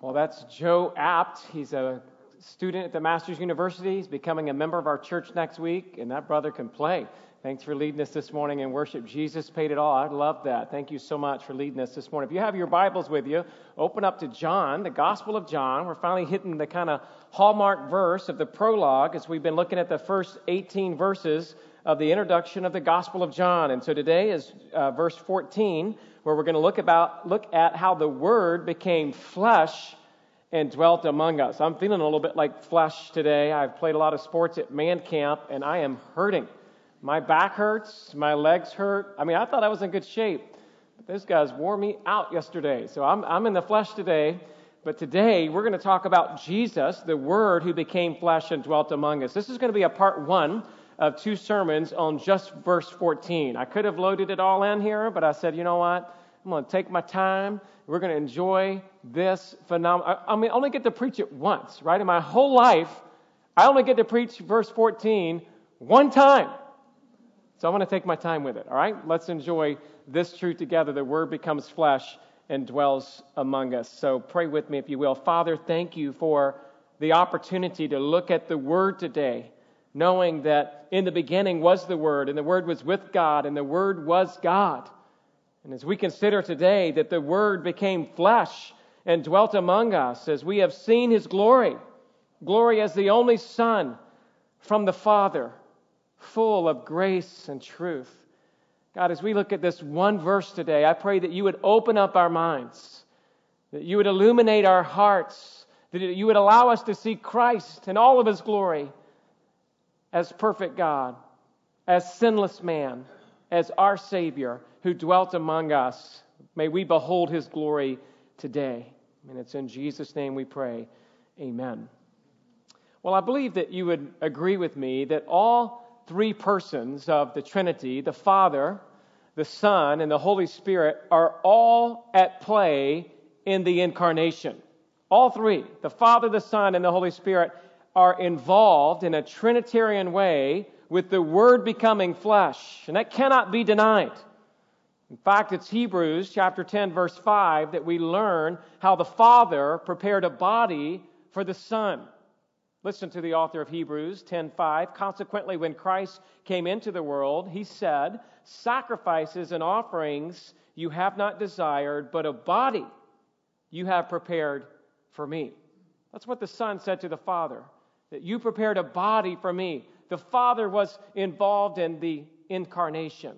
Well, that's Joe Apt. He's a student at the Masters University. He's becoming a member of our church next week, and that brother can play. Thanks for leading us this morning in worship. Jesus paid it all. I love that. Thank you so much for leading us this morning. If you have your Bibles with you, open up to John, the Gospel of John. We're finally hitting the kind of hallmark verse of the prologue as we've been looking at the first 18 verses of the introduction of the Gospel of John. And so today is uh, verse 14, where we're going to look about look at how the Word became flesh and dwelt among us. I'm feeling a little bit like flesh today. I've played a lot of sports at man camp, and I am hurting. My back hurts, my legs hurt. I mean, I thought I was in good shape, but those guys wore me out yesterday. So I'm, I'm in the flesh today. But today, we're going to talk about Jesus, the Word who became flesh and dwelt among us. This is going to be a part one of two sermons on just verse 14. I could have loaded it all in here, but I said, you know what? I'm going to take my time. We're going to enjoy this phenomenon. I, mean, I only get to preach it once, right? In my whole life, I only get to preach verse 14 one time. So I'm going to take my time with it, all right? Let's enjoy this truth together. The Word becomes flesh and dwells among us. So pray with me, if you will. Father, thank you for the opportunity to look at the Word today knowing that in the beginning was the Word, and the Word was with God, and the Word was God. And as we consider today that the Word became flesh and dwelt among us, as we have seen His glory, glory as the only Son from the Father, full of grace and truth. God, as we look at this one verse today, I pray that you would open up our minds, that you would illuminate our hearts, that you would allow us to see Christ in all of his glory as perfect God, as sinless man, as our Savior who dwelt among us. May we behold his glory today. And it's in Jesus' name we pray. Amen. Well, I believe that you would agree with me that all three persons of the Trinity, the Father, the Son, and the Holy Spirit, are all at play in the incarnation. All three, the Father, the Son, and the Holy Spirit, are involved in a Trinitarian way with the Word becoming flesh, and that cannot be denied. In fact, it's Hebrews chapter 10, verse 5 that we learn how the Father prepared a body for the Son. Listen to the author of Hebrews 10:5. Consequently, when Christ came into the world, he said, "Sacrifices and offerings you have not desired, but a body you have prepared for me." That's what the Son said to the Father that you prepared a body for me. The Father was involved in the incarnation.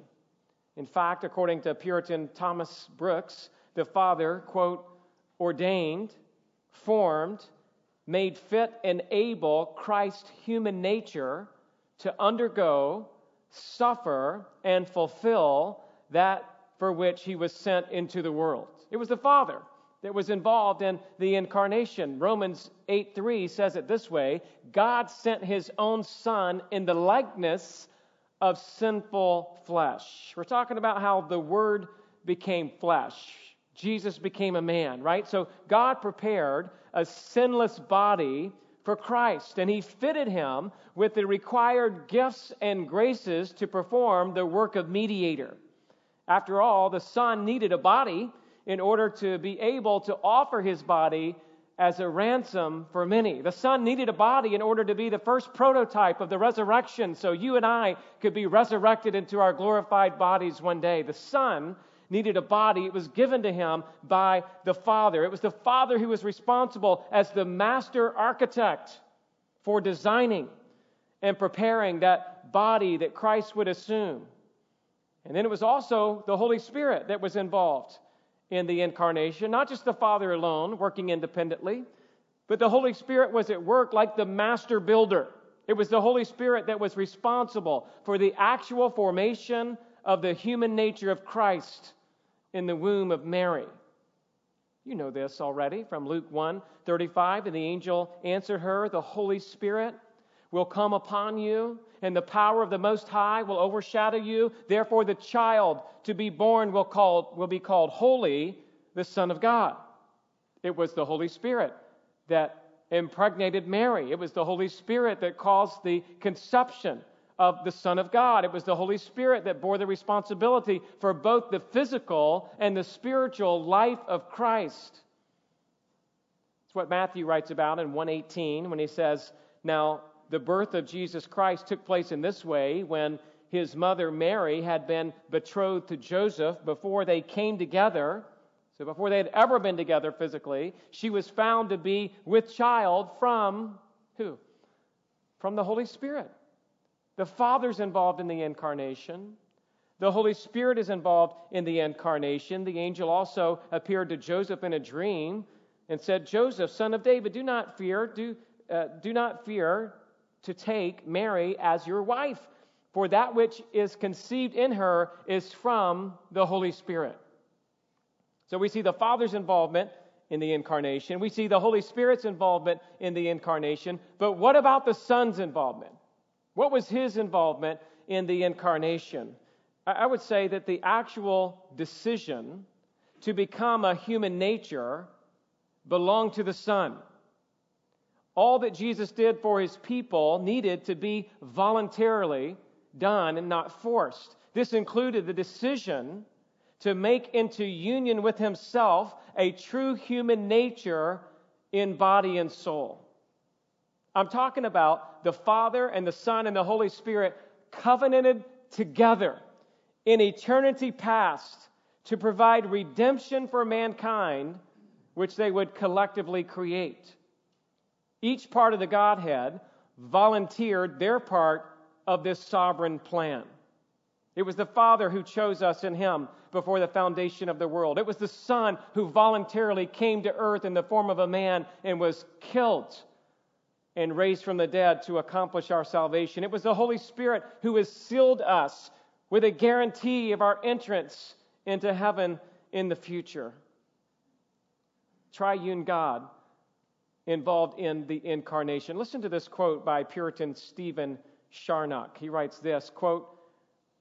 In fact, according to Puritan Thomas Brooks, the Father, quote, ordained, formed, made fit and able Christ's human nature to undergo, suffer, and fulfill that for which he was sent into the world. It was the Father that was involved in the incarnation. Romans 8 3 says it this way God sent his own Son in the likeness of sinful flesh. We're talking about how the Word became flesh. Jesus became a man, right? So God prepared a sinless body for Christ, and He fitted him with the required gifts and graces to perform the work of mediator. After all, the Son needed a body in order to be able to offer his body as a ransom for many. The Son needed a body in order to be the first prototype of the resurrection, so you and I could be resurrected into our glorified bodies one day. The Son needed a body. It was given to him by the Father. It was the Father who was responsible as the master architect for designing and preparing that body that Christ would assume. And then it was also the Holy Spirit that was involved in the incarnation, not just the Father alone working independently, but the Holy Spirit was at work like the master builder. It was the Holy Spirit that was responsible for the actual formation of the human nature of Christ in the womb of Mary. You know this already from Luke 1 35. And the angel answered her, The Holy Spirit will come upon you, and the power of the Most High will overshadow you. Therefore, the child to be born will, will be called Holy, the Son of God. It was the Holy Spirit that impregnated Mary. It was the Holy Spirit that caused the conception of the Son of God. It was the Holy Spirit that bore the responsibility for both the physical and the spiritual life of Christ. It's what Matthew writes about in 118 when he says, Now, the birth of Jesus Christ took place in this way when his mother Mary had been betrothed to Joseph before they came together. So, before they had ever been together physically, she was found to be with child from who? From the Holy Spirit. The Father's involved in the incarnation. The Holy Spirit is involved in the incarnation. The angel also appeared to Joseph in a dream and said, Joseph, son of David, do not fear, do, uh, do not fear to take Mary as your wife, for that which is conceived in her is from the Holy Spirit. So we see the Father's involvement in the incarnation. We see the Holy Spirit's involvement in the incarnation. But what about the Son's involvement? What was his involvement in the incarnation? I would say that the actual decision to become a human nature belonged to the Son. All that Jesus did for his people needed to be voluntarily done and not forced. This included the decision to make into union with himself a true human nature in body and soul. I'm talking about the Father and the Son and the Holy Spirit covenanted together in eternity past to provide redemption for mankind, which they would collectively create. Each part of the Godhead volunteered their part of this sovereign plan. It was the Father who chose us in Him before the foundation of the world. It was the Son who voluntarily came to earth in the form of a man and was killed and raised from the dead to accomplish our salvation. It was the Holy Spirit who has sealed us with a guarantee of our entrance into heaven in the future. Triune God involved in the incarnation. Listen to this quote by Puritan Stephen Charnock. He writes this quote,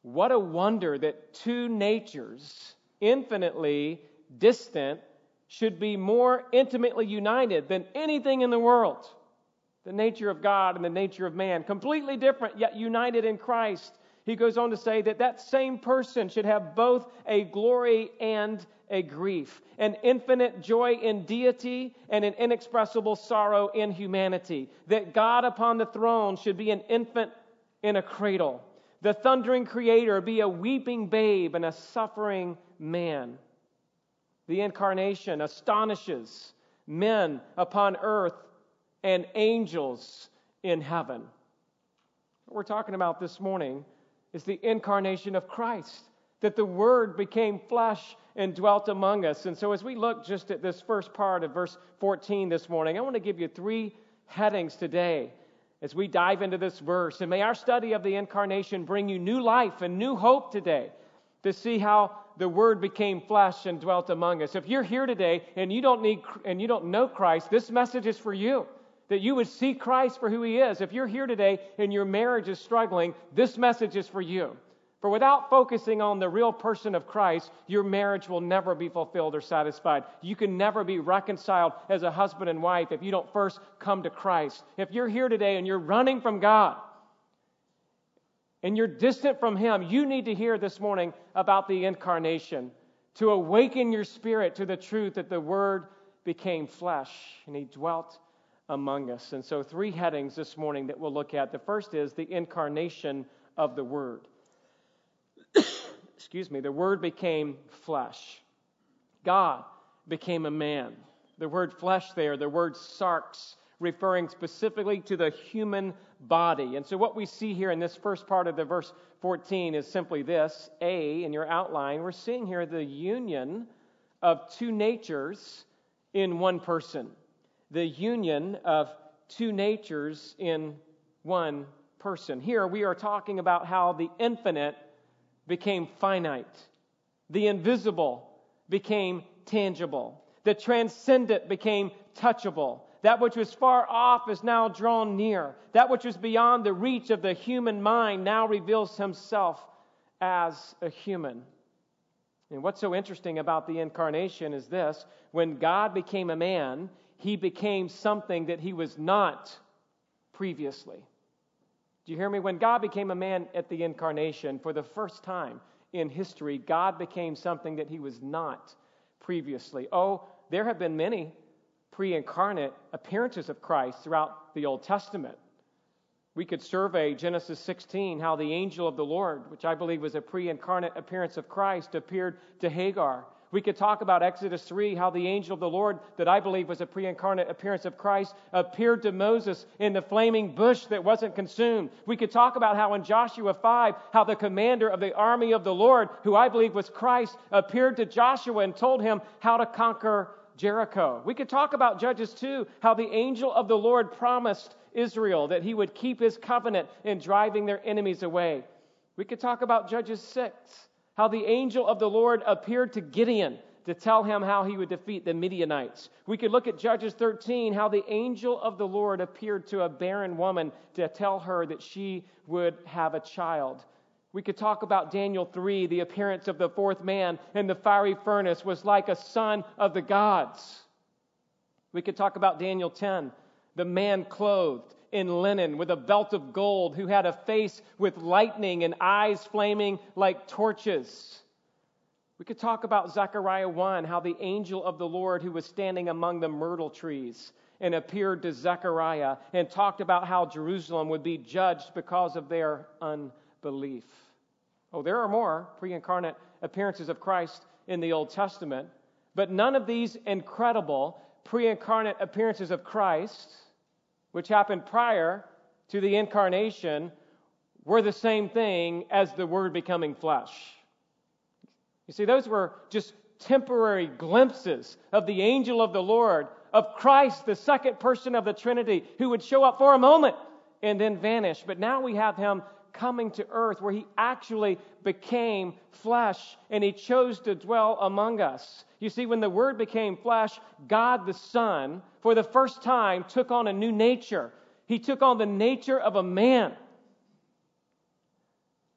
What a wonder that two natures, infinitely distant, should be more intimately united than anything in the world. The nature of God and the nature of man, completely different, yet united in Christ. He goes on to say that that same person should have both a glory and a grief, an infinite joy in deity and an inexpressible sorrow in humanity. That God upon the throne should be an infant in a cradle, the thundering creator be a weeping babe and a suffering man. The incarnation astonishes men upon earth and angels in heaven. What we're talking about this morning is the incarnation of Christ, that the Word became flesh and dwelt among us. And so, as we look just at this first part of verse 14 this morning, I want to give you three headings today as we dive into this verse. And may our study of the incarnation bring you new life and new hope today to see how the word became flesh and dwelt among us. If you're here today and you don't need and you don't know Christ, this message is for you that you would see Christ for who he is. If you're here today and your marriage is struggling, this message is for you. For without focusing on the real person of Christ, your marriage will never be fulfilled or satisfied. You can never be reconciled as a husband and wife if you don't first come to Christ. If you're here today and you're running from God and you're distant from Him, you need to hear this morning about the incarnation to awaken your spirit to the truth that the Word became flesh and He dwelt among us. And so, three headings this morning that we'll look at. The first is the incarnation of the Word. Excuse me, the Word became flesh. God became a man. The word flesh there, the word sarx, referring specifically to the human body. And so, what we see here in this first part of the verse 14 is simply this A, in your outline, we're seeing here the union of two natures in one person the union of two natures in one person. Here we are talking about how the infinite became finite, the invisible became tangible, the transcendent became touchable. That which was far off is now drawn near. That which was beyond the reach of the human mind now reveals himself as a human. And what's so interesting about the incarnation is this when God became a man, he became something that he was not previously. Do you hear me? When God became a man at the incarnation, for the first time in history, God became something that he was not previously. Oh, there have been many pre incarnate appearances of Christ throughout the Old Testament. We could survey Genesis 16, how the angel of the Lord, which I believe was a pre incarnate appearance of Christ, appeared to Hagar. We could talk about Exodus 3, how the angel of the Lord, that I believe was a pre incarnate appearance of Christ, appeared to Moses in the flaming bush that wasn't consumed. We could talk about how in Joshua 5, how the commander of the army of the Lord, who I believe was Christ, appeared to Joshua and told him how to conquer Jericho. We could talk about Judges 2, how the angel of the Lord promised Israel that he would keep his covenant in driving their enemies away. We could talk about Judges 6 how the angel of the Lord appeared to Gideon to tell him how he would defeat the Midianites. We could look at Judges 13, how the angel of the Lord appeared to a barren woman to tell her that she would have a child. We could talk about Daniel 3, the appearance of the fourth man in the fiery furnace was like a son of the gods. We could talk about Daniel 10, the man clothed in linen with a belt of gold, who had a face with lightning and eyes flaming like torches. We could talk about Zechariah 1, how the angel of the Lord who was standing among the myrtle trees and appeared to Zechariah and talked about how Jerusalem would be judged because of their unbelief. Oh, there are more pre incarnate appearances of Christ in the Old Testament, but none of these incredible pre incarnate appearances of Christ which happened prior to the incarnation, were the same thing as the Word becoming flesh. You see, those were just temporary glimpses of the angel of the Lord, of Christ, the second person of the Trinity, who would show up for a moment and then vanish. But now we have him coming to earth where he actually became flesh and he chose to dwell among us. You see, when the Word became flesh, God the Son, for the first time, took on a new nature. He took on the nature of a man.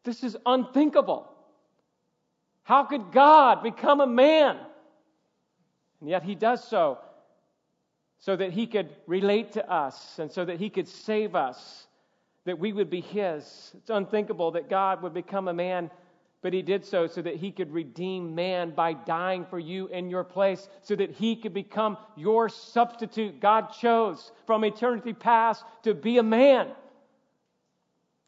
This is unthinkable. How could God become a man? And yet he does so so that he could relate to us and so that he could save us, that we would be his. It's unthinkable that God would become a man but he did so so that he could redeem man by dying for you in your place, so that he could become your substitute. God chose from eternity past to be a man.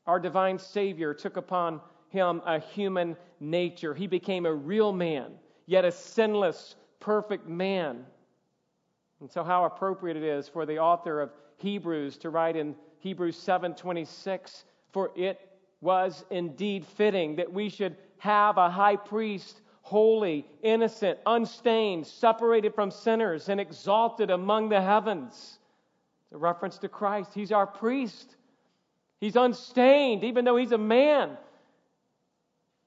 Our divine Savior took upon him a human nature. He became a real man, yet a sinless, perfect man. And so how appropriate it is for the author of Hebrews to write in Hebrews 7:26, for it was indeed fitting that we should have a high priest, holy, innocent, unstained, separated from sinners, and exalted among the heavens. A reference to Christ. He's our priest. He's unstained, even though he's a man.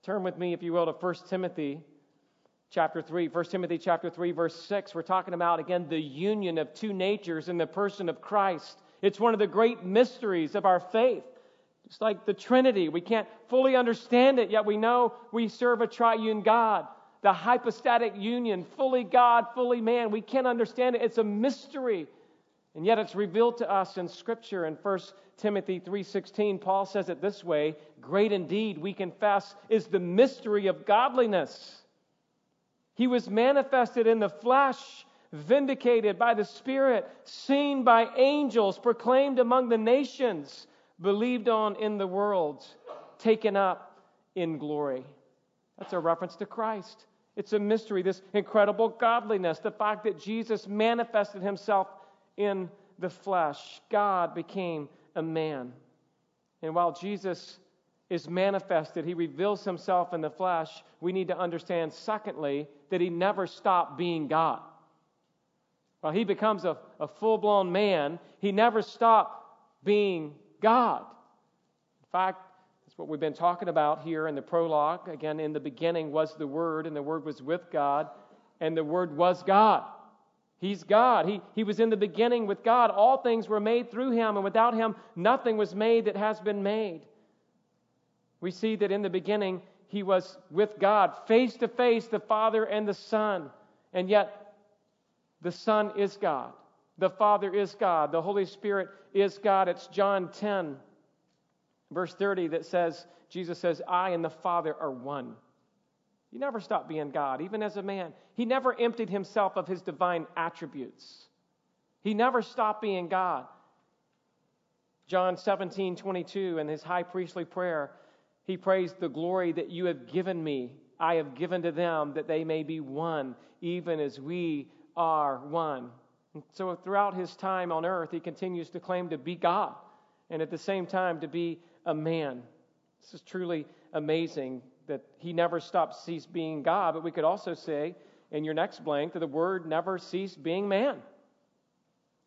Turn with me, if you will, to 1 Timothy chapter 3. 1 Timothy chapter 3, verse 6. We're talking about, again, the union of two natures in the person of Christ. It's one of the great mysteries of our faith. It's like the Trinity. We can't fully understand it, yet we know we serve a triune God. The hypostatic union, fully God, fully man. We can't understand it. It's a mystery. And yet it's revealed to us in Scripture. In 1 Timothy 3:16, Paul says it this way, great indeed, we confess, is the mystery of godliness. He was manifested in the flesh, vindicated by the Spirit, seen by angels, proclaimed among the nations believed on in the world, taken up in glory. That's a reference to Christ. It's a mystery, this incredible godliness, the fact that Jesus manifested himself in the flesh. God became a man. And while Jesus is manifested, he reveals himself in the flesh, we need to understand, secondly, that he never stopped being God. While he becomes a, a full blown man, he never stopped being God. In fact, that's what we've been talking about here in the prologue. Again, in the beginning was the Word, and the Word was with God, and the Word was God. He's God. He, he was in the beginning with God. All things were made through Him, and without Him, nothing was made that has been made. We see that in the beginning, He was with God, face to face, the Father and the Son. And yet, the Son is God. The Father is God. The Holy Spirit is God. It's John 10, verse 30, that says, Jesus says, I and the Father are one. He never stopped being God, even as a man. He never emptied himself of his divine attributes. He never stopped being God. John 17, 22, in his high priestly prayer, he prays, The glory that you have given me, I have given to them, that they may be one, even as we are one. And so throughout his time on earth, he continues to claim to be God and at the same time to be a man. This is truly amazing that he never stopped ceased being God, but we could also say in your next blank that the word never ceased being man.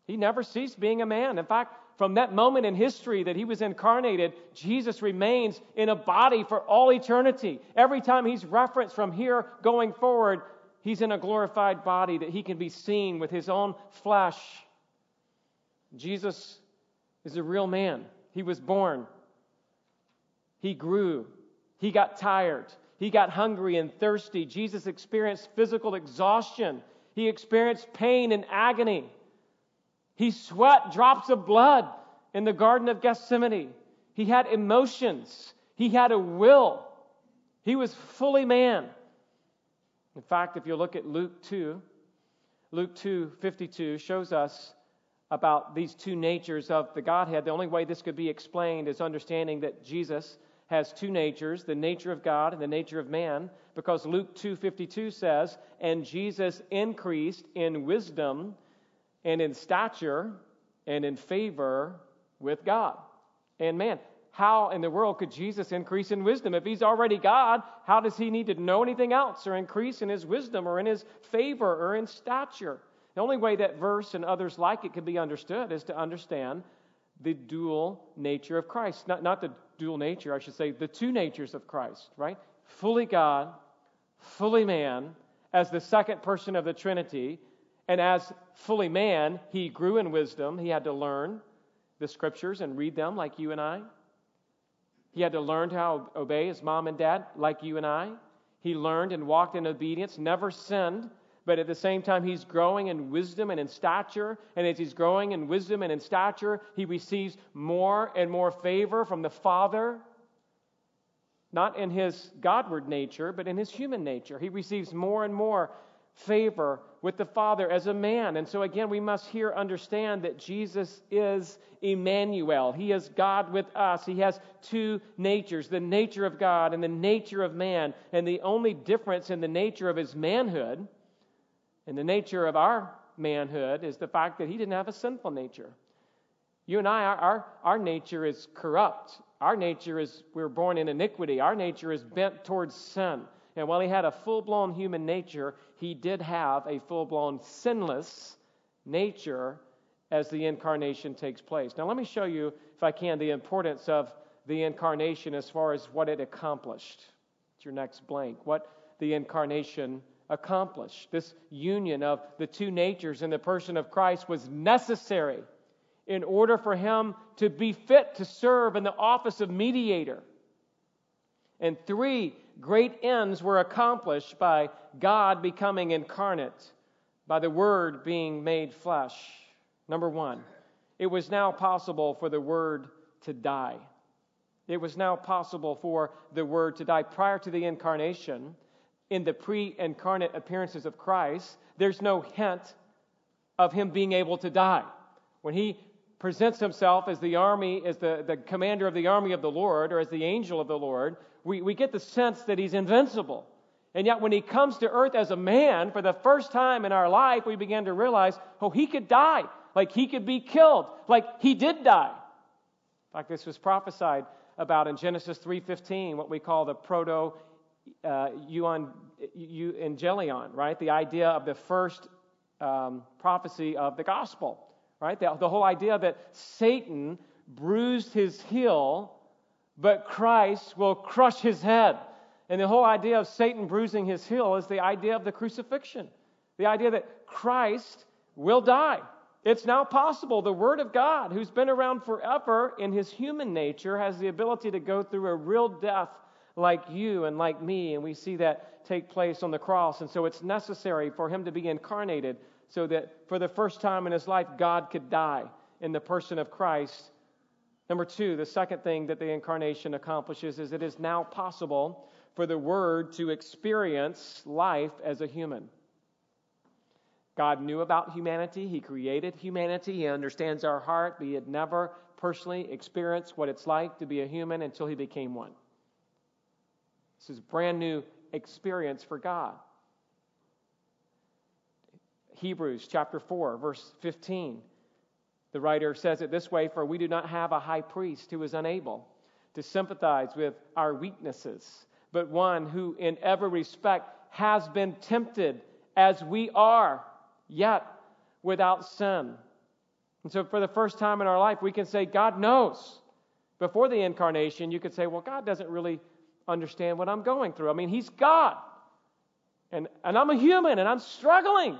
He never ceased being a man. In fact, from that moment in history that he was incarnated, Jesus remains in a body for all eternity. Every time he's referenced from here going forward, he's in a glorified body that he can be seen with his own flesh. Jesus is a real man. He was born, he grew, he got tired, he got hungry and thirsty. Jesus experienced physical exhaustion, he experienced pain and agony. He sweat drops of blood in the Garden of Gethsemane. He had emotions. He had a will. He was fully man. In fact, if you look at Luke 2, Luke 2 52 shows us about these two natures of the Godhead. The only way this could be explained is understanding that Jesus has two natures, the nature of God and the nature of man, because Luke 2:52 says, "And Jesus increased in wisdom and in stature and in favor with God and man." How in the world could Jesus increase in wisdom? If he's already God, how does he need to know anything else or increase in his wisdom or in his favor or in stature? The only way that verse and others like it can be understood is to understand the dual nature of Christ. Not, not the dual nature, I should say, the two natures of Christ, right? Fully God, fully man, as the second person of the Trinity. And as fully man, he grew in wisdom. He had to learn the scriptures and read them like you and I. He had to learn how to obey his mom and dad like you and I. He learned and walked in obedience, never sinned but at the same time, he's growing in wisdom and in stature. And as he's growing in wisdom and in stature, he receives more and more favor from the Father, not in his Godward nature, but in his human nature. He receives more and more favor with the Father as a man. And so, again, we must here understand that Jesus is Emmanuel. He is God with us. He has two natures the nature of God and the nature of man. And the only difference in the nature of his manhood and the nature of our manhood is the fact that he didn't have a sinful nature. You and I, our, our, our nature is corrupt. Our nature is, we're born in iniquity. Our nature is bent towards sin. And while he had a full blown human nature, he did have a full blown sinless nature as the incarnation takes place. Now, let me show you, if I can, the importance of the incarnation as far as what it accomplished. It's your next blank. What the incarnation accomplished. This union of the two natures in the person of Christ was necessary in order for him to be fit to serve in the office of mediator. And three great ends were accomplished by God becoming incarnate, by the Word being made flesh. Number one, it was now possible for the Word to die. It was now possible for the Word to die. Prior to the incarnation, in the pre incarnate appearances of Christ, there's no hint of him being able to die. When he presents himself as the army, as the, the commander of the army of the Lord, or as the angel of the Lord, we, we get the sense that he's invincible. And yet, when he comes to earth as a man, for the first time in our life, we begin to realize, oh, he could die. Like he could be killed. Like he did die. Fact, this was prophesied about in Genesis 3.15, what we call the proto uh, euangelion, right? The idea of the first um, prophecy of the gospel, right? The, the whole idea that Satan bruised his heel, but Christ will crush his head. And the whole idea of Satan bruising his heel is the idea of the crucifixion, the idea that Christ will die. It's now possible. The Word of God, who's been around forever in his human nature, has the ability to go through a real death like you and like me, and we see that take place on the cross. And so it's necessary for him to be incarnated so that for the first time in his life, God could die in the person of Christ. Number two, the second thing that the incarnation accomplishes is it is now possible for the Word to experience life as a human. God knew about humanity. He created humanity. He understands our heart, but he had never personally experienced what it's like to be a human until he became one. This is a brand new experience for God. Hebrews chapter 4, verse 15. The writer says it this way For we do not have a high priest who is unable to sympathize with our weaknesses, but one who in every respect has been tempted as we are, yet without sin. And so, for the first time in our life, we can say, God knows. Before the incarnation, you could say, well, God doesn't really understand what I'm going through. I mean, He's God. And, and I'm a human and I'm struggling.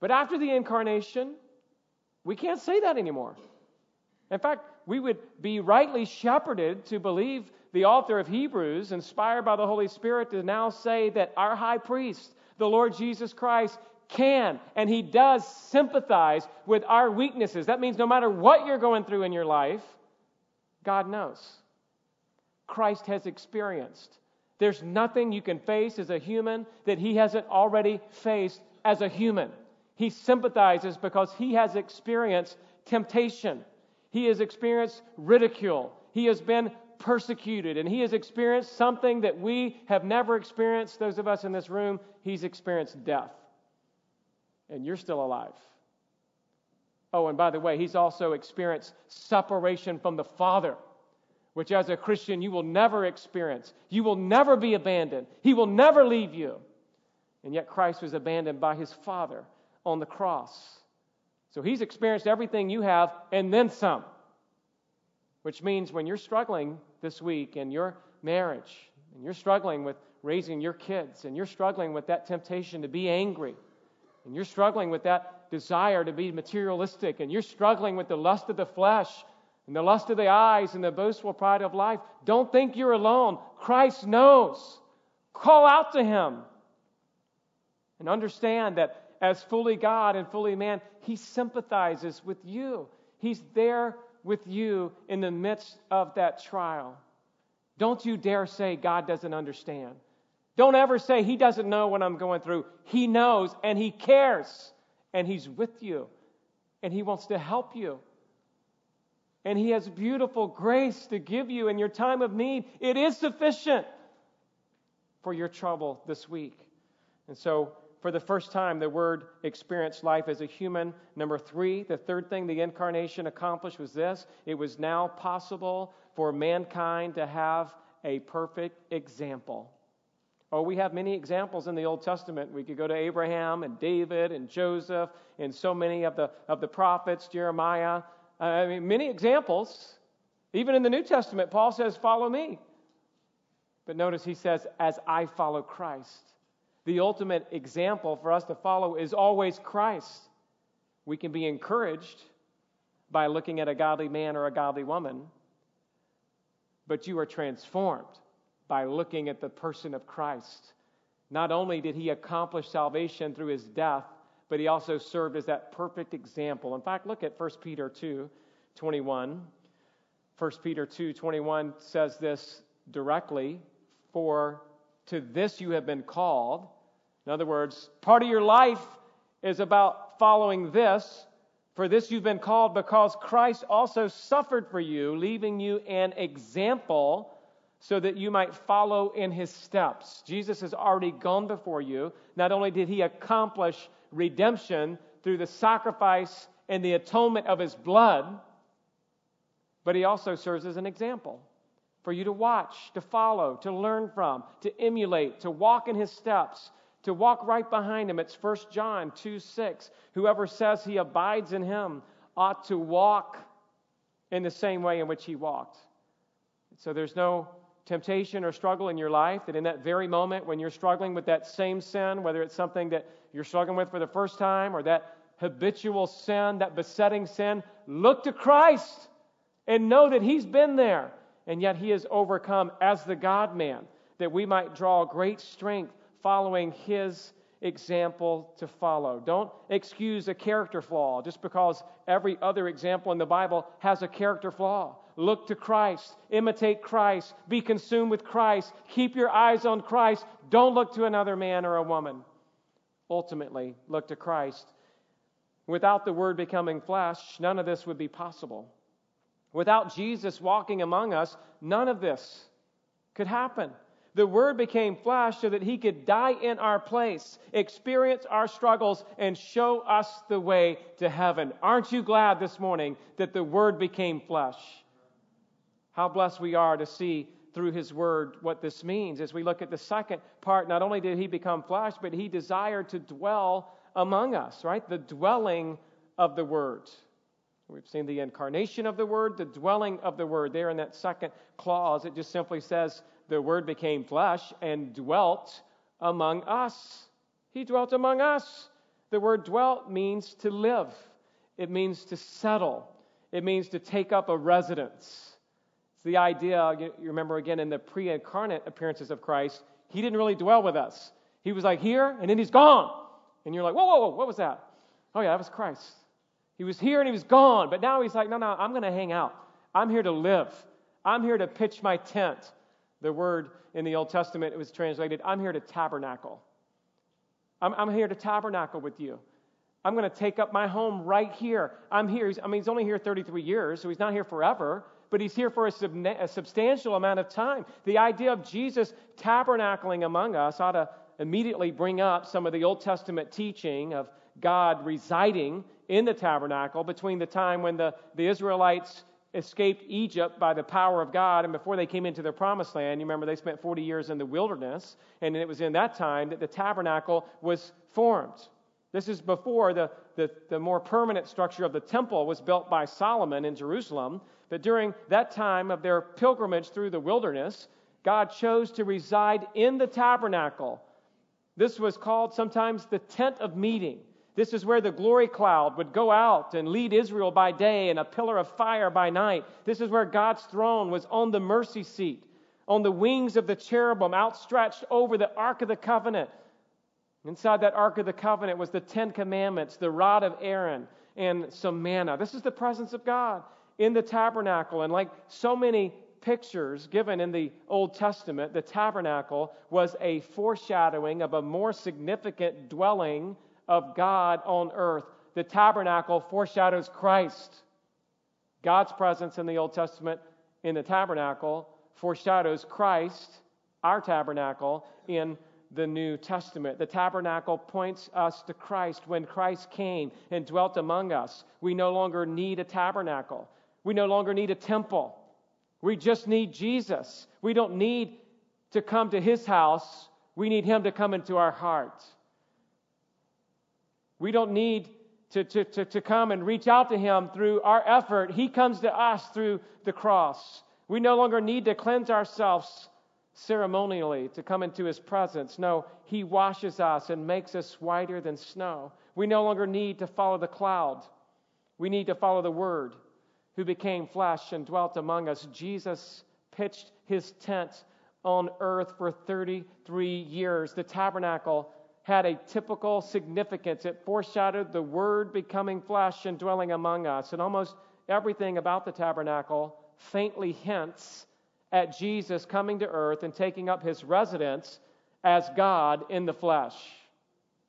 But after the incarnation, we can't say that anymore. In fact, we would be rightly shepherded to believe the author of Hebrews, inspired by the Holy Spirit, to now say that our high priest, the Lord Jesus Christ, can and he does sympathize with our weaknesses. That means no matter what you're going through in your life, God knows. Christ has experienced. There's nothing you can face as a human that he hasn't already faced as a human. He sympathizes because he has experienced temptation. He has experienced ridicule. He has been persecuted. And he has experienced something that we have never experienced, those of us in this room. He's experienced death. And you're still alive. Oh, and by the way, he's also experienced separation from the Father, which as a Christian you will never experience. You will never be abandoned. He will never leave you. And yet Christ was abandoned by his Father on the cross. So he's experienced everything you have and then some. Which means when you're struggling this week in your marriage, and you're struggling with raising your kids, and you're struggling with that temptation to be angry, and you're struggling with that desire to be materialistic, and you're struggling with the lust of the flesh, and the lust of the eyes, and the boastful pride of life, don't think you're alone. Christ knows. Call out to Him. And understand that as fully God and fully man, he sympathizes with you. He's there with you in the midst of that trial. Don't you dare say God doesn't understand. Don't ever say he doesn't know what I'm going through. He knows and he cares and he's with you and he wants to help you. And he has beautiful grace to give you in your time of need. It is sufficient for your trouble this week. And so for the first time, the word experienced life as a human. Number three, the third thing the incarnation accomplished was this it was now possible for mankind to have a perfect example. Oh, we have many examples in the Old Testament. We could go to Abraham and David and Joseph and so many of the, of the prophets, Jeremiah. Uh, I mean, many examples. Even in the New Testament, Paul says, Follow me. But notice he says, As I follow Christ the ultimate example for us to follow is always Christ. We can be encouraged by looking at a godly man or a godly woman, but you are transformed by looking at the person of Christ. Not only did he accomplish salvation through his death, but he also served as that perfect example. In fact, look at 1 Peter 2 21. 1 Peter 2 21 says this directly For to this you have been called in other words, part of your life is about following this. For this you've been called because Christ also suffered for you, leaving you an example so that you might follow in his steps. Jesus has already gone before you. Not only did he accomplish redemption through the sacrifice and the atonement of his blood, but he also serves as an example for you to watch, to follow, to learn from, to emulate, to walk in his steps, to walk right behind him. It's 1 John 2 6. Whoever says he abides in him ought to walk in the same way in which he walked. So there's no temptation or struggle in your life that in that very moment when you're struggling with that same sin, whether it's something that you're struggling with for the first time or that habitual sin, that besetting sin, look to Christ and know that He's been there and yet He has overcome as the God man, that we might draw great strength following his example to follow. Don't excuse a character flaw just because every other example in the Bible has a character flaw. Look to Christ, imitate Christ, be consumed with Christ, keep your eyes on Christ. Don't look to another man or a woman. ultimately look to Christ. Without the Word becoming flesh, none of this would be possible. Without Jesus walking among us, none of this could happen. The Word became flesh so that He could die in our place, experience our struggles, and show us the way to heaven. Aren't you glad this morning that the Word became flesh? How blessed we are to see through His Word what this means. As we look at the second part, not only did He become flesh, but He desired to dwell among us, right? The dwelling of the Word. We've seen the incarnation of the Word, the dwelling of the Word. There in that second clause, it just simply says, the Word became flesh and dwelt among us. He dwelt among us. The word dwelt means to live, it means to settle, it means to take up a residence. It's the idea, you remember again in the pre incarnate appearances of Christ, he didn't really dwell with us. He was like here, and then he's gone. And you're like, whoa, whoa, whoa, what was that? Oh, yeah, that was Christ. He was here and he was gone, but now he's like, no, no, I'm going to hang out. I'm here to live. I'm here to pitch my tent. The word in the Old Testament it was translated, I'm here to tabernacle. I'm, I'm here to tabernacle with you. I'm going to take up my home right here. I'm here. I mean, he's only here 33 years, so he's not here forever, but he's here for a, sub- a substantial amount of time. The idea of Jesus tabernacling among us ought to immediately bring up some of the Old Testament teaching of God residing in the tabernacle between the time when the, the Israelites escaped Egypt by the power of God, and before they came into their promised land, you remember they spent 40 years in the wilderness, and it was in that time that the tabernacle was formed. This is before the, the, the more permanent structure of the temple was built by Solomon in Jerusalem. But during that time of their pilgrimage through the wilderness, God chose to reside in the tabernacle. This was called sometimes the tent of meeting. This is where the glory cloud would go out and lead Israel by day and a pillar of fire by night. This is where God's throne was on the mercy seat, on the wings of the cherubim outstretched over the Ark of the Covenant. Inside that Ark of the Covenant was the Ten Commandments, the rod of Aaron, and some manna. This is the presence of God in the tabernacle. And like so many pictures given in the Old Testament, the tabernacle was a foreshadowing of a more significant dwelling of God on earth. The tabernacle foreshadows Christ. God's presence in the Old Testament in the tabernacle foreshadows Christ, our tabernacle, in the New Testament. The tabernacle points us to Christ. When Christ came and dwelt among us, we no longer need a tabernacle. We no longer need a temple. We just need Jesus. We don't need to come to his house. We need him to come into our hearts. We don't need to, to, to, to come and reach out to Him through our effort. He comes to us through the cross. We no longer need to cleanse ourselves ceremonially to come into His presence. No, He washes us and makes us whiter than snow. We no longer need to follow the cloud. We need to follow the Word who became flesh and dwelt among us. Jesus pitched His tent on earth for 33 years. The tabernacle had a typical significance. It foreshadowed the Word becoming flesh and dwelling among us. And almost everything about the tabernacle faintly hints at Jesus coming to earth and taking up his residence as God in the flesh.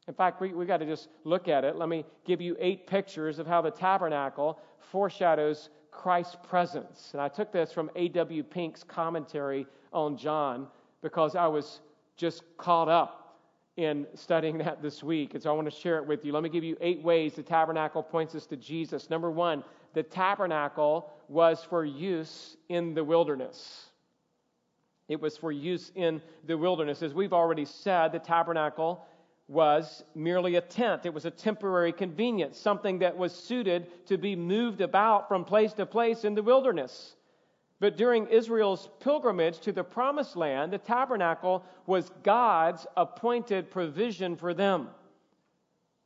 In fact, we, we got to just look at it. Let me give you eight pictures of how the tabernacle foreshadows Christ's presence. And I took this from A.W. Pink's commentary on John because I was just caught up in studying that this week. And so I want to share it with you. Let me give you eight ways the tabernacle points us to Jesus. Number one, the tabernacle was for use in the wilderness. It was for use in the wilderness. As we've already said, the tabernacle was merely a tent. It was a temporary convenience, something that was suited to be moved about from place to place in the wilderness. But during Israel's pilgrimage to the promised land, the tabernacle was God's appointed provision for them.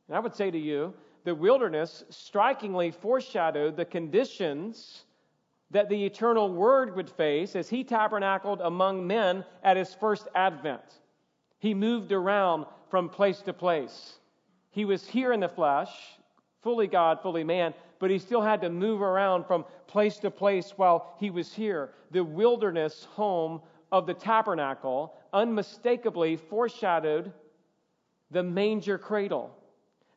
And I would say to you, the wilderness strikingly foreshadowed the conditions that the eternal Word would face as he tabernacled among men at his first advent. He moved around from place to place. He was here in the flesh, fully God, fully man, but he still had to move around from place to place while he was here. The wilderness home of the tabernacle unmistakably foreshadowed the manger cradle,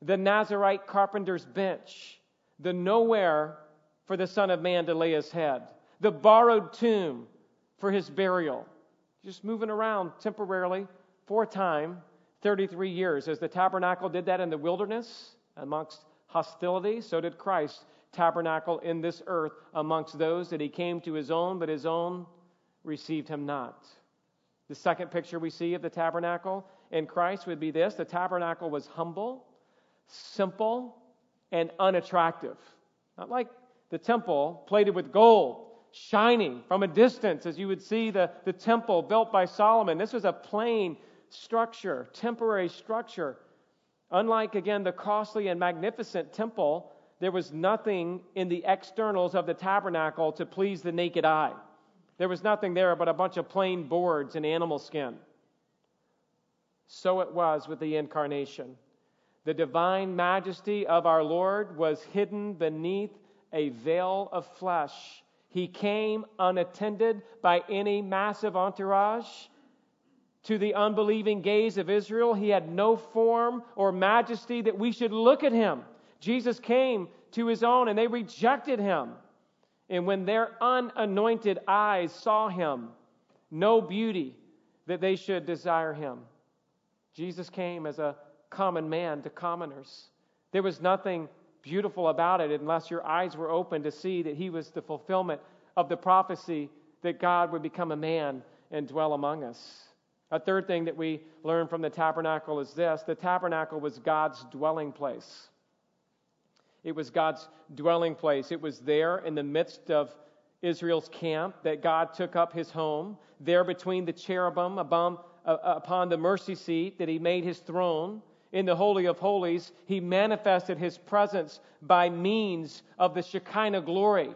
the Nazarite carpenter's bench, the nowhere for the Son of Man to lay his head, the borrowed tomb for his burial. Just moving around temporarily for a time, 33 years. As the tabernacle did that in the wilderness amongst hostility, so did Christ tabernacle in this earth amongst those that he came to his own, but his own received him not. The second picture we see of the tabernacle in Christ would be this the tabernacle was humble, simple, and unattractive. Not like the temple plated with gold, shining from a distance, as you would see the, the temple built by Solomon. This was a plain structure, temporary structure. Unlike, again, the costly and magnificent temple, there was nothing in the externals of the tabernacle to please the naked eye. There was nothing there but a bunch of plain boards and animal skin. So it was with the incarnation. The divine majesty of our Lord was hidden beneath a veil of flesh. He came unattended by any massive entourage. To the unbelieving gaze of Israel, he had no form or majesty that we should look at him. Jesus came to his own and they rejected him. And when their unanointed eyes saw him, no beauty that they should desire him. Jesus came as a common man to commoners. There was nothing beautiful about it unless your eyes were open to see that he was the fulfillment of the prophecy that God would become a man and dwell among us. A third thing that we learn from the tabernacle is this the tabernacle was God's dwelling place. It was God's dwelling place. It was there in the midst of Israel's camp that God took up his home, there between the cherubim above, uh, upon the mercy seat that he made his throne. In the Holy of Holies, he manifested his presence by means of the Shekinah glory.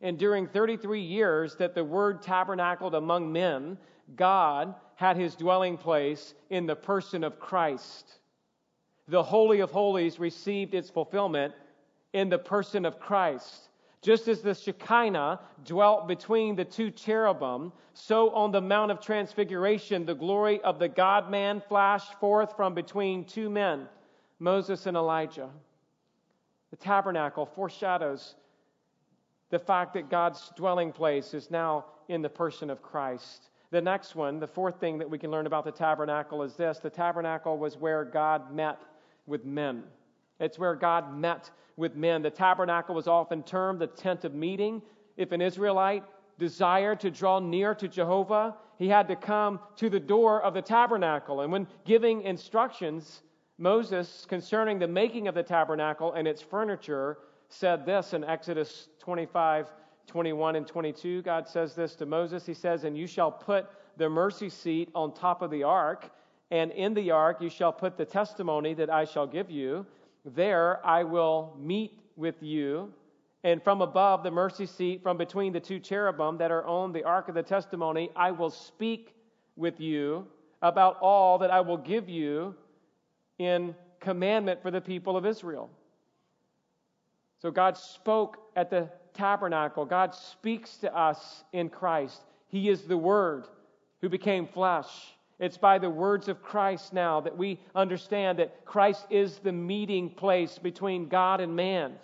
And during 33 years that the word tabernacled among men, God had his dwelling place in the person of Christ the Holy of Holies received its fulfillment in the person of Christ. Just as the Shekinah dwelt between the two cherubim, so on the Mount of Transfiguration, the glory of the God man flashed forth from between two men, Moses and Elijah. The tabernacle foreshadows the fact that God's dwelling place is now in the person of Christ. The next one, the fourth thing that we can learn about the tabernacle is this the tabernacle was where God met with men. It's where God met with men. The tabernacle was often termed the tent of meeting. If an Israelite desired to draw near to Jehovah, he had to come to the door of the tabernacle. And when giving instructions, Moses, concerning the making of the tabernacle and its furniture, said this in Exodus 25, 21, and 22. God says this to Moses. He says, And you shall put the mercy seat on top of the ark, and in the ark you shall put the testimony that I shall give you. There I will meet with you. And from above the mercy seat, from between the two cherubim that are on the ark of the testimony, I will speak with you about all that I will give you in commandment for the people of Israel. So God spoke at the tabernacle. God speaks to us in Christ. He is the Word who became flesh. It's by the words of Christ now that we understand that Christ is the meeting place between God and man.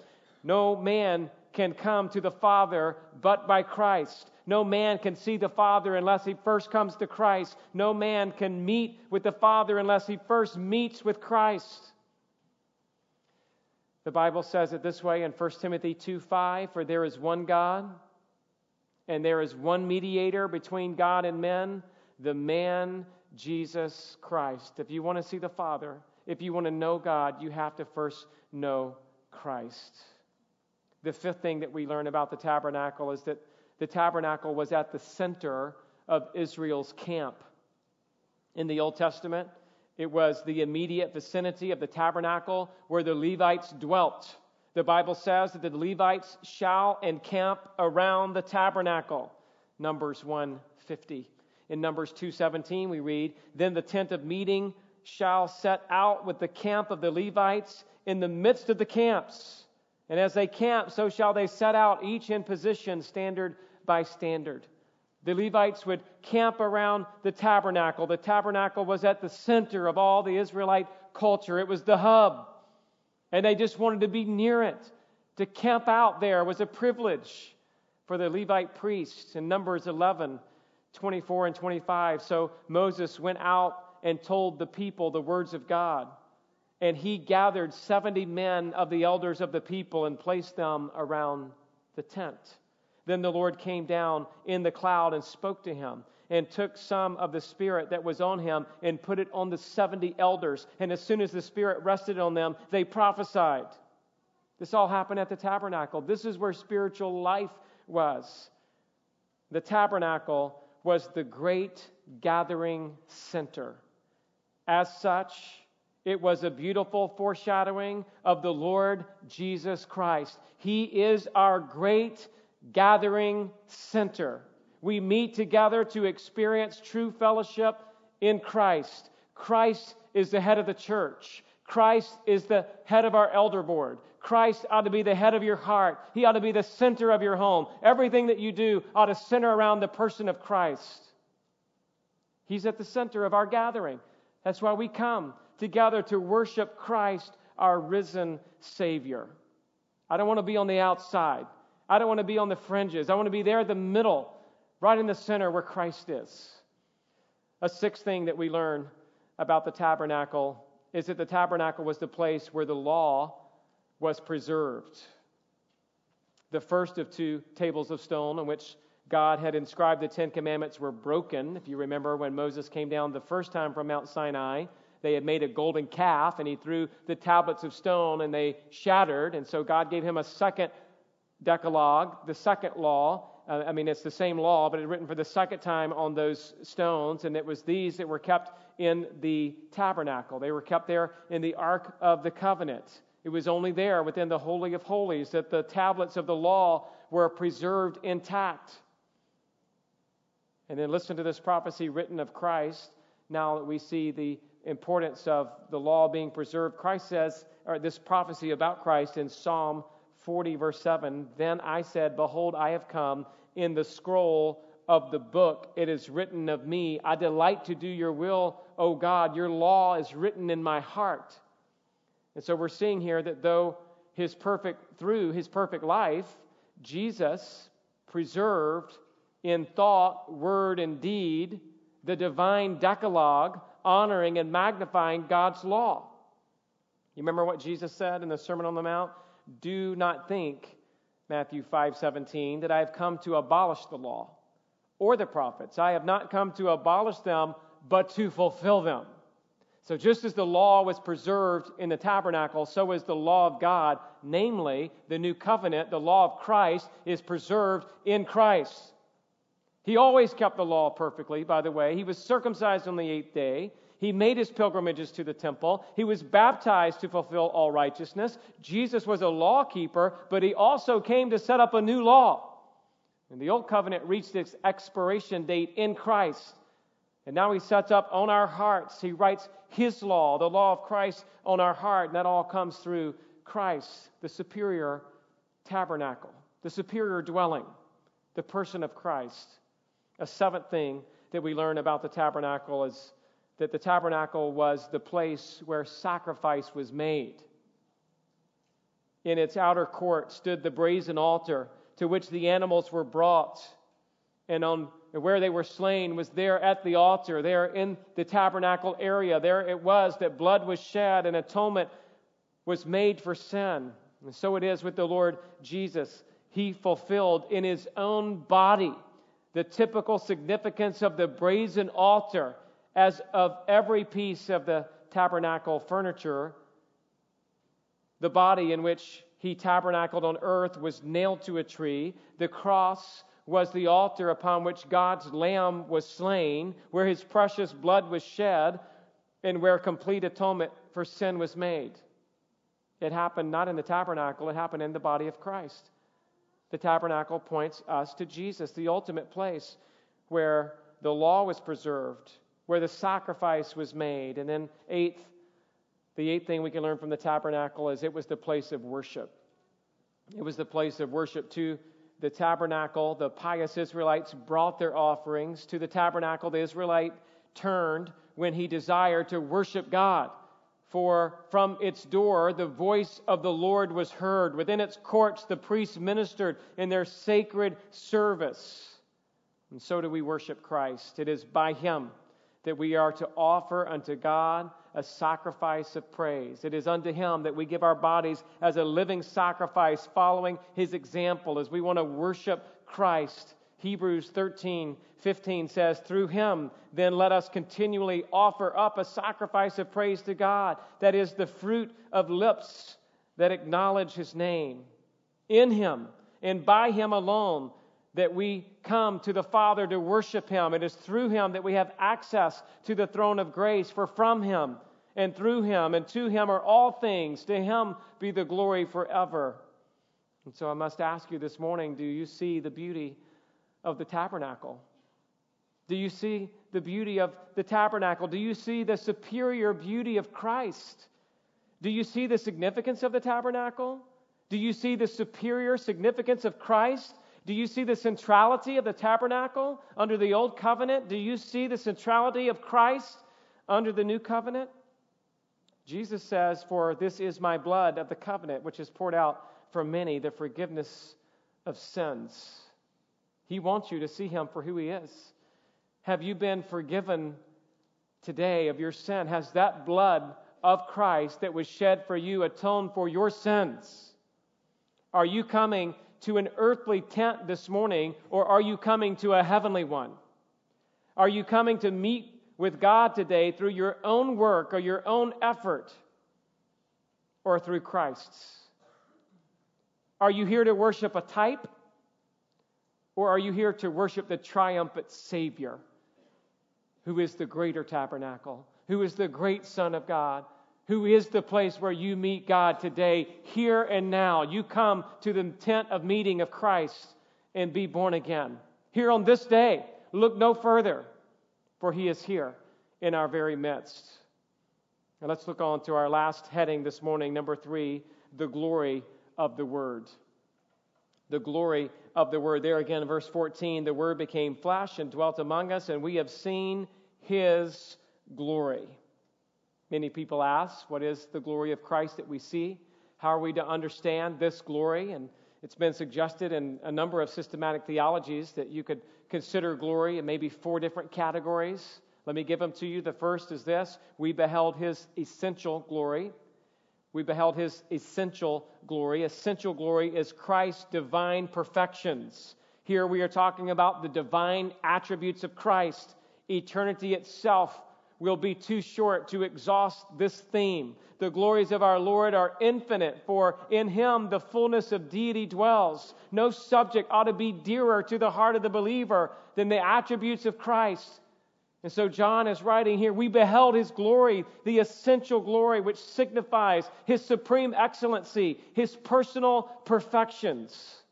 No man can come to the Father but by Christ. No man can see the Father unless he first comes to Christ. No man can meet with the Father unless he first meets with Christ. The Bible says it this way in 1 Timothy 2 5 For there is one God, and there is one mediator between God and men, the man Jesus Christ. If you want to see the Father, if you want to know God, you have to first know Christ. The fifth thing that we learn about the tabernacle is that the tabernacle was at the center of Israel's camp. In the Old Testament, it was the immediate vicinity of the tabernacle where the Levites dwelt. The Bible says that the Levites shall encamp around the tabernacle. Numbers 150. In Numbers 2:17 we read, "Then the tent of meeting shall set out with the camp of the Levites in the midst of the camps. And as they camp, so shall they set out each in position standard by standard." The Levites would camp around the tabernacle. The tabernacle was at the center of all the Israelite culture, it was the hub. And they just wanted to be near it. To camp out there was a privilege for the Levite priests in Numbers 11, 24 and 25. So Moses went out and told the people the words of God. And he gathered 70 men of the elders of the people and placed them around the tent. Then the Lord came down in the cloud and spoke to him, and took some of the Spirit that was on him and put it on the 70 elders. And as soon as the Spirit rested on them, they prophesied. This all happened at the tabernacle. This is where spiritual life was. The tabernacle was the great gathering center. As such, it was a beautiful foreshadowing of the Lord Jesus Christ. He is our great gathering center. We meet together to experience true fellowship in Christ. Christ is the head of the church. Christ is the head of our elder board. Christ ought to be the head of your heart. He ought to be the center of your home. Everything that you do ought to center around the person of Christ. He's at the center of our gathering. That's why we come together to worship Christ, our risen Savior. I don't want to be on the outside. I don't want to be on the fringes. I want to be there in the middle, right in the center where Christ is. A sixth thing that we learn about the tabernacle is that the tabernacle was the place where the law was preserved. The first of two tables of stone on which God had inscribed the Ten Commandments were broken. If you remember when Moses came down the first time from Mount Sinai, they had made a golden calf and he threw the tablets of stone and they shattered. And so God gave him a second Decalogue, the second law. Uh, I mean, it's the same law, but it's written for the second time on those stones. And it was these that were kept in the tabernacle. They were kept there in the Ark of the Covenant. It was only there within the Holy of Holies that the tablets of the law were preserved intact. And then listen to this prophecy written of Christ. Now that we see the importance of the law being preserved, Christ says, or this prophecy about Christ in Psalm 40, verse 7 Then I said, Behold, I have come. In the scroll of the book it is written of me, I delight to do your will, O God. Your law is written in my heart. And so we're seeing here that though his perfect, through his perfect life, Jesus preserved in thought, word, and deed the divine Decalogue, honoring and magnifying God's law. You remember what Jesus said in the Sermon on the Mount? Do not think, Matthew 5:17, that I have come to abolish the law or the prophets. I have not come to abolish them, but to fulfill them. So just as the law was preserved in the tabernacle, so is the law of God, namely the new covenant, the law of Christ is preserved in Christ. He always kept the law perfectly, by the way. He was circumcised on the eighth day. He made his pilgrimages to the temple. He was baptized to fulfill all righteousness. Jesus was a law keeper, but he also came to set up a new law. And the old covenant reached its expiration date in Christ. And now he sets up on our hearts, he writes his law, the law of Christ on our heart. And that all comes through Christ, the superior tabernacle, the superior dwelling, the person of Christ. A seventh thing that we learn about the tabernacle is that the tabernacle was the place where sacrifice was made. In its outer court stood the brazen altar to which the animals were brought, and on where they were slain was there at the altar, there in the tabernacle area. There it was that blood was shed and atonement was made for sin. And so it is with the Lord Jesus. He fulfilled in his own body the typical significance of the brazen altar as of every piece of the tabernacle furniture, the body in which he tabernacled on earth was nailed to a tree. The cross was the altar upon which God's Lamb was slain, where his precious blood was shed, and where complete atonement for sin was made. It happened not in the tabernacle, it happened in the body of Christ. The tabernacle points us to Jesus, the ultimate place where the law was preserved, where the sacrifice was made. And then, eighth, the eighth thing we can learn from the tabernacle is it was the place of worship. It was the place of worship. to the tabernacle, the pious Israelites brought their offerings. To the tabernacle, the Israelite turned when he desired to worship God. For from its door the voice of the Lord was heard. Within its courts the priests ministered in their sacred service. And so do we worship Christ. It is by him that we are to offer unto God a sacrifice of praise. It is unto him that we give our bodies as a living sacrifice, following his example as we want to worship Christ. Hebrews 13, 15 says, Through him, then let us continually offer up a sacrifice of praise to God, that is the fruit of lips that acknowledge his name. In him and by him alone, that we come to the Father to worship him. It is through him that we have access to the throne of grace, for from him and through him and to him are all things. To him be the glory forever. And so I must ask you this morning do you see the beauty of the tabernacle? Do you see the beauty of the tabernacle? Do you see the superior beauty of Christ? Do you see the significance of the tabernacle? Do you see the superior significance of Christ? Do you see the centrality of the tabernacle under the old covenant? Do you see the centrality of Christ under the new covenant? Jesus says, For this is my blood of the covenant, which is poured out for many, the forgiveness of sins. He wants you to see him for who he is. Have you been forgiven today of your sin? Has that blood of Christ that was shed for you atoned for your sins? Are you coming to an earthly tent this morning, or are you coming to a heavenly one? Are you coming to meet with God today through your own work or your own effort, or through Christ's? Are you here to worship a type? Or are you here to worship the triumphant Savior, who is the greater tabernacle, who is the great Son of God, who is the place where you meet God today, here and now? You come to the tent of meeting of Christ and be born again. Here on this day, look no further, for he is here in our very midst. Now let's look on to our last heading this morning, number three the glory of the Word the glory of the Word. There again, verse 14, the Word became flesh and dwelt among us, and we have seen His glory. Many people ask, What is the glory of Christ that we see? How are we to understand this glory? And it's been suggested in a number of systematic theologies that you could consider glory in maybe four different categories. Let me give them to you. The first is this we beheld His essential glory. We beheld his essential glory. Essential glory is Christ's divine perfections. Here we are talking about the divine attributes of Christ. Eternity itself will be too short to exhaust this theme. The glories of our Lord are infinite, for in him the fullness of deity dwells. No subject ought to be dearer to the heart of the believer than the attributes of Christ. And so John is writing here, we beheld his glory, the essential glory, which signifies his supreme excellency, his personal perfections.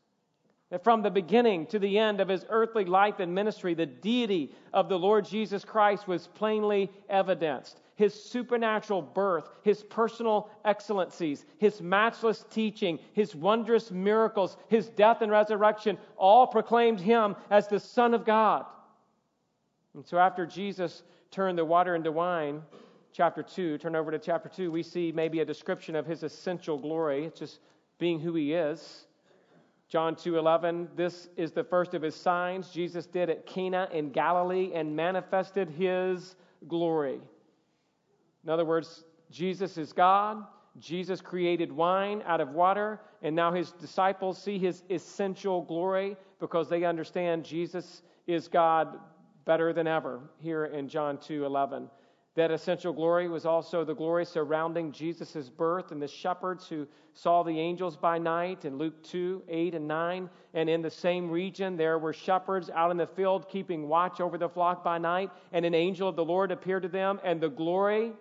From the beginning to the end of his earthly life and ministry, the deity of the Lord Jesus Christ was plainly evidenced. His supernatural birth, his personal excellencies, his matchless teaching, his wondrous miracles, his death and resurrection all proclaimed him as the Son of God. And so after Jesus turned the water into wine, chapter 2, turn over to chapter 2, we see maybe a description of his essential glory, just being who he is. John 2:11 This is the first of his signs Jesus did at Cana in Galilee and manifested his glory. In other words, Jesus is God. Jesus created wine out of water, and now his disciples see his essential glory because they understand Jesus is God better than ever here in John 2:11. That essential glory was also the glory surrounding Jesus' birth and the shepherds who saw the angels by night in Luke 2 8 and 9. And in the same region, there were shepherds out in the field keeping watch over the flock by night. And an angel of the Lord appeared to them, and the glory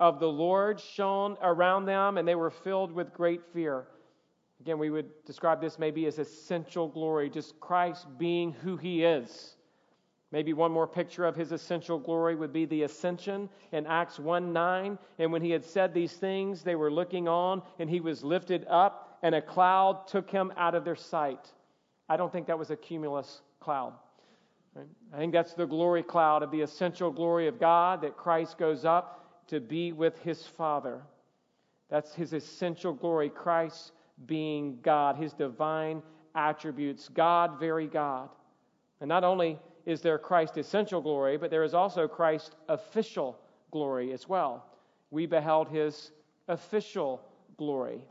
of the Lord shone around them, and they were filled with great fear. Again, we would describe this maybe as essential glory, just Christ being who he is. Maybe one more picture of his essential glory would be the ascension in Acts 1 9. And when he had said these things, they were looking on, and he was lifted up, and a cloud took him out of their sight. I don't think that was a cumulus cloud. Right? I think that's the glory cloud of the essential glory of God that Christ goes up to be with his Father. That's his essential glory, Christ being God, his divine attributes, God, very God. And not only is there Christ's essential glory, but there is also Christ's official glory as well. We beheld his official glory.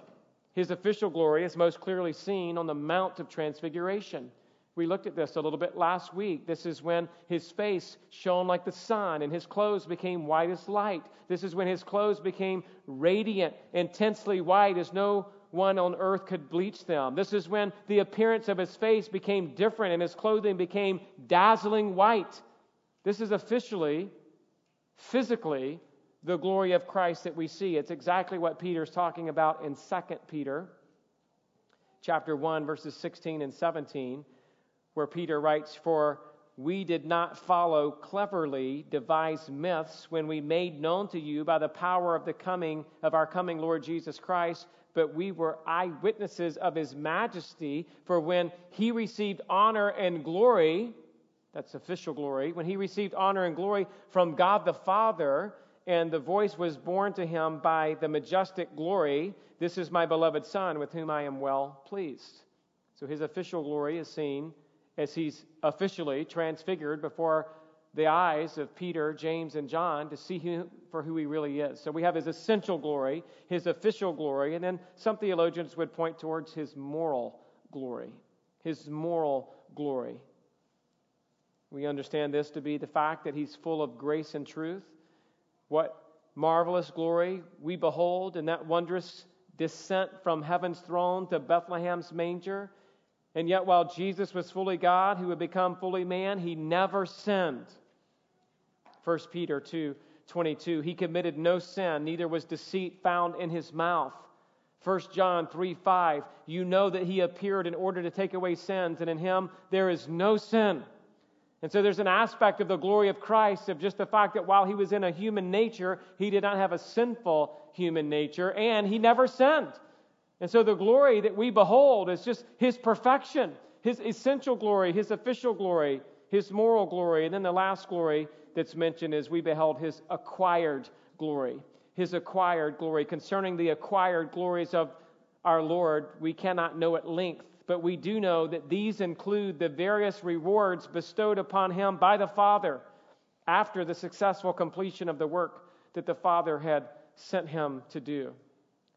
His official glory is most clearly seen on the Mount of Transfiguration. We looked at this a little bit last week. This is when his face shone like the sun and his clothes became white as light. This is when his clothes became radiant, intensely white, as no one on earth could bleach them. This is when the appearance of his face became different and his clothing became dazzling white. This is officially, physically, the glory of Christ that we see. It's exactly what Peter's talking about in 2 Peter chapter 1 verses 16 and 17 where Peter writes for we did not follow cleverly devised myths when we made known to you by the power of the coming of our coming Lord Jesus Christ but we were eyewitnesses of his majesty. For when he received honor and glory, that's official glory, when he received honor and glory from God the Father, and the voice was borne to him by the majestic glory, This is my beloved Son, with whom I am well pleased. So his official glory is seen as he's officially transfigured before the eyes of Peter, James, and John to see him for who he really is. So we have his essential glory, his official glory, and then some theologians would point towards his moral glory. His moral glory. We understand this to be the fact that he's full of grace and truth. What marvelous glory we behold in that wondrous descent from heaven's throne to Bethlehem's manger. And yet, while Jesus was fully God, who had become fully man, he never sinned. 1 Peter 2 22. He committed no sin, neither was deceit found in his mouth. 1 John 3 5. You know that he appeared in order to take away sins, and in him there is no sin. And so there's an aspect of the glory of Christ of just the fact that while he was in a human nature, he did not have a sinful human nature, and he never sinned. And so the glory that we behold is just his perfection, his essential glory, his official glory, his moral glory, and then the last glory that's mentioned is we beheld his acquired glory. His acquired glory. Concerning the acquired glories of our Lord, we cannot know at length, but we do know that these include the various rewards bestowed upon him by the Father after the successful completion of the work that the Father had sent him to do.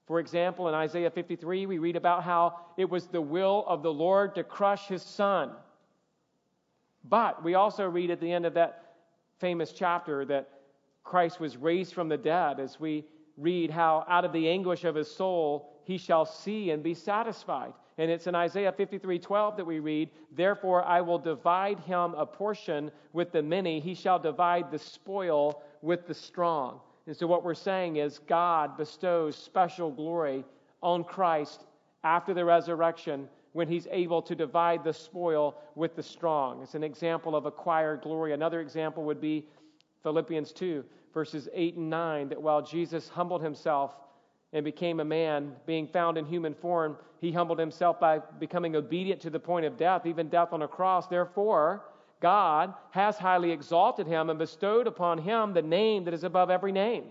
For example, in Isaiah 53, we read about how it was the will of the Lord to crush his son. But we also read at the end of that famous chapter that Christ was raised from the dead, as we read how out of the anguish of his soul he shall see and be satisfied. And it's in Isaiah 53 12 that we read, Therefore I will divide him a portion with the many, he shall divide the spoil with the strong. And so what we're saying is God bestows special glory on Christ after the resurrection when he's able to divide the spoil with the strong. It's an example of acquired glory. Another example would be Philippians 2, verses 8 and 9, that while Jesus humbled himself and became a man, being found in human form, he humbled himself by becoming obedient to the point of death, even death on a cross. Therefore, God has highly exalted him and bestowed upon him the name that is above every name.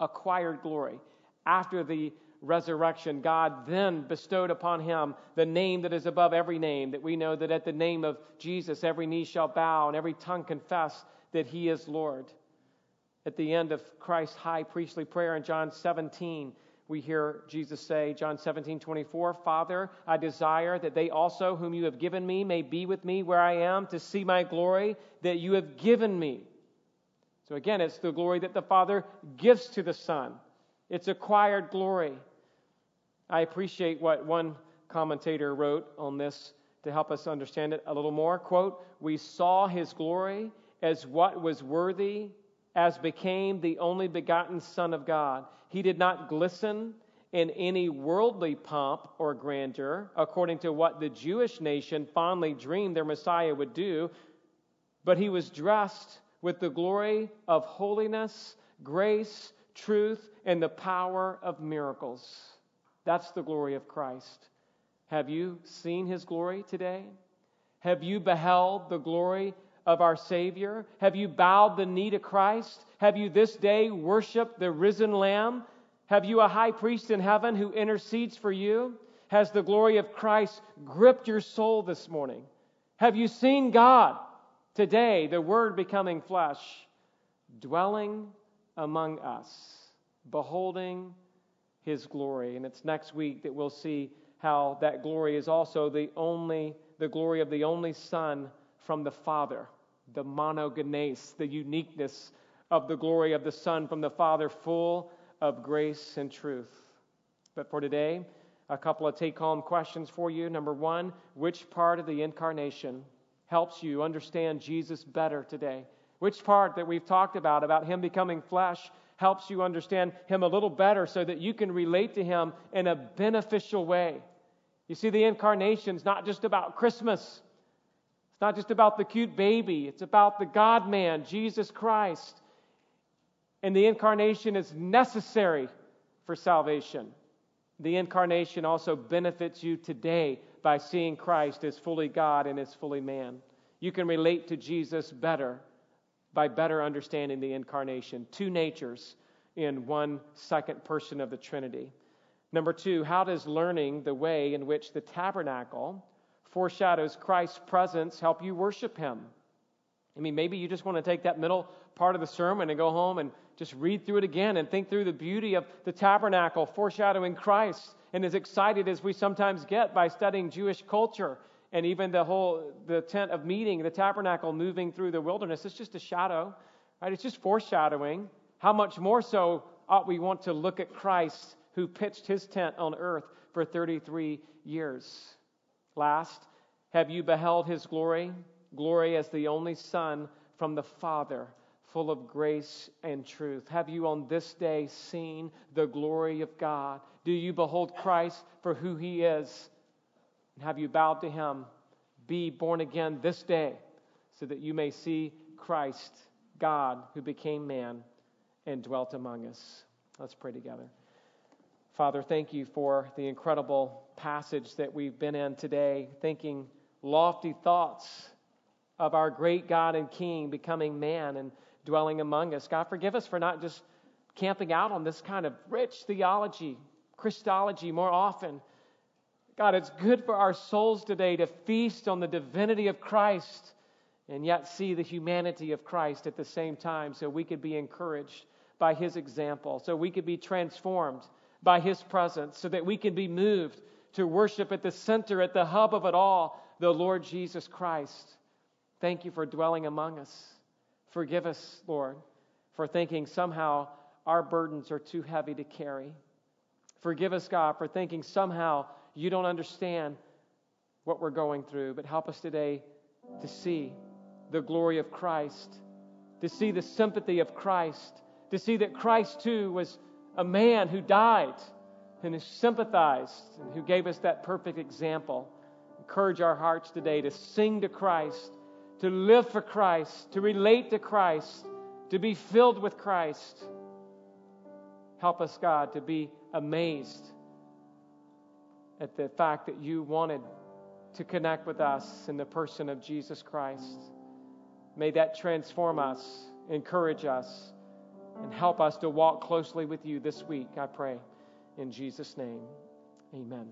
Acquired glory. After the resurrection, God then bestowed upon him the name that is above every name, that we know that at the name of Jesus, every knee shall bow and every tongue confess that he is Lord. At the end of Christ's high priestly prayer in John 17, we hear Jesus say, John 17, 24, Father, I desire that they also, whom you have given me, may be with me where I am to see my glory that you have given me. So again, it's the glory that the Father gives to the Son. It's acquired glory. I appreciate what one commentator wrote on this to help us understand it a little more. Quote, We saw his glory as what was worthy, as became the only begotten Son of God. He did not glisten in any worldly pomp or grandeur, according to what the Jewish nation fondly dreamed their Messiah would do, but he was dressed with the glory of holiness, grace, truth, and the power of miracles. That's the glory of Christ. Have you seen his glory today? Have you beheld the glory of our Savior? Have you bowed the knee to Christ? Have you this day worshiped the risen Lamb? Have you a high priest in heaven who intercedes for you? Has the glory of Christ gripped your soul this morning? Have you seen God today, the Word becoming flesh, dwelling among us, beholding His glory? And it's next week that we'll see how that glory is also the only, the glory of the only Son from the Father, the monogenes, the uniqueness of the glory of the Son from the Father, full of grace and truth. But for today, a couple of take home questions for you. Number one, which part of the incarnation helps you understand Jesus better today? Which part that we've talked about, about Him becoming flesh, helps you understand Him a little better so that you can relate to Him in a beneficial way? You see, the incarnation is not just about Christmas, it's not just about the cute baby, it's about the God man, Jesus Christ. And the incarnation is necessary for salvation. The incarnation also benefits you today by seeing Christ as fully God and as fully man. You can relate to Jesus better by better understanding the incarnation. Two natures in one second person of the Trinity. Number two, how does learning the way in which the tabernacle foreshadows Christ's presence help you worship Him? I mean, maybe you just want to take that middle part of the sermon and go home and just read through it again and think through the beauty of the tabernacle foreshadowing Christ and as excited as we sometimes get by studying Jewish culture and even the whole the tent of meeting, the tabernacle moving through the wilderness. It's just a shadow, right? It's just foreshadowing. How much more so ought we want to look at Christ who pitched his tent on earth for 33 years? Last, have you beheld his glory? Glory as the only Son from the Father, full of grace and truth. Have you on this day seen the glory of God? Do you behold Christ for who he is? And have you bowed to him? Be born again this day so that you may see Christ, God, who became man and dwelt among us. Let's pray together. Father, thank you for the incredible passage that we've been in today, thinking lofty thoughts of our great God and King becoming man and dwelling among us. God, forgive us for not just camping out on this kind of rich theology, Christology more often. God, it's good for our souls today to feast on the divinity of Christ and yet see the humanity of Christ at the same time so we could be encouraged by his example, so we could be transformed by his presence, so that we could be moved to worship at the center, at the hub of it all, the Lord Jesus Christ. Thank you for dwelling among us. Forgive us, Lord, for thinking somehow our burdens are too heavy to carry. Forgive us, God, for thinking somehow you don't understand what we're going through, but help us today to see the glory of Christ, to see the sympathy of Christ, to see that Christ too was a man who died and who sympathized and who gave us that perfect example. Encourage our hearts today to sing to Christ to live for Christ, to relate to Christ, to be filled with Christ. Help us, God, to be amazed at the fact that you wanted to connect with us in the person of Jesus Christ. May that transform us, encourage us, and help us to walk closely with you this week, I pray. In Jesus' name, amen.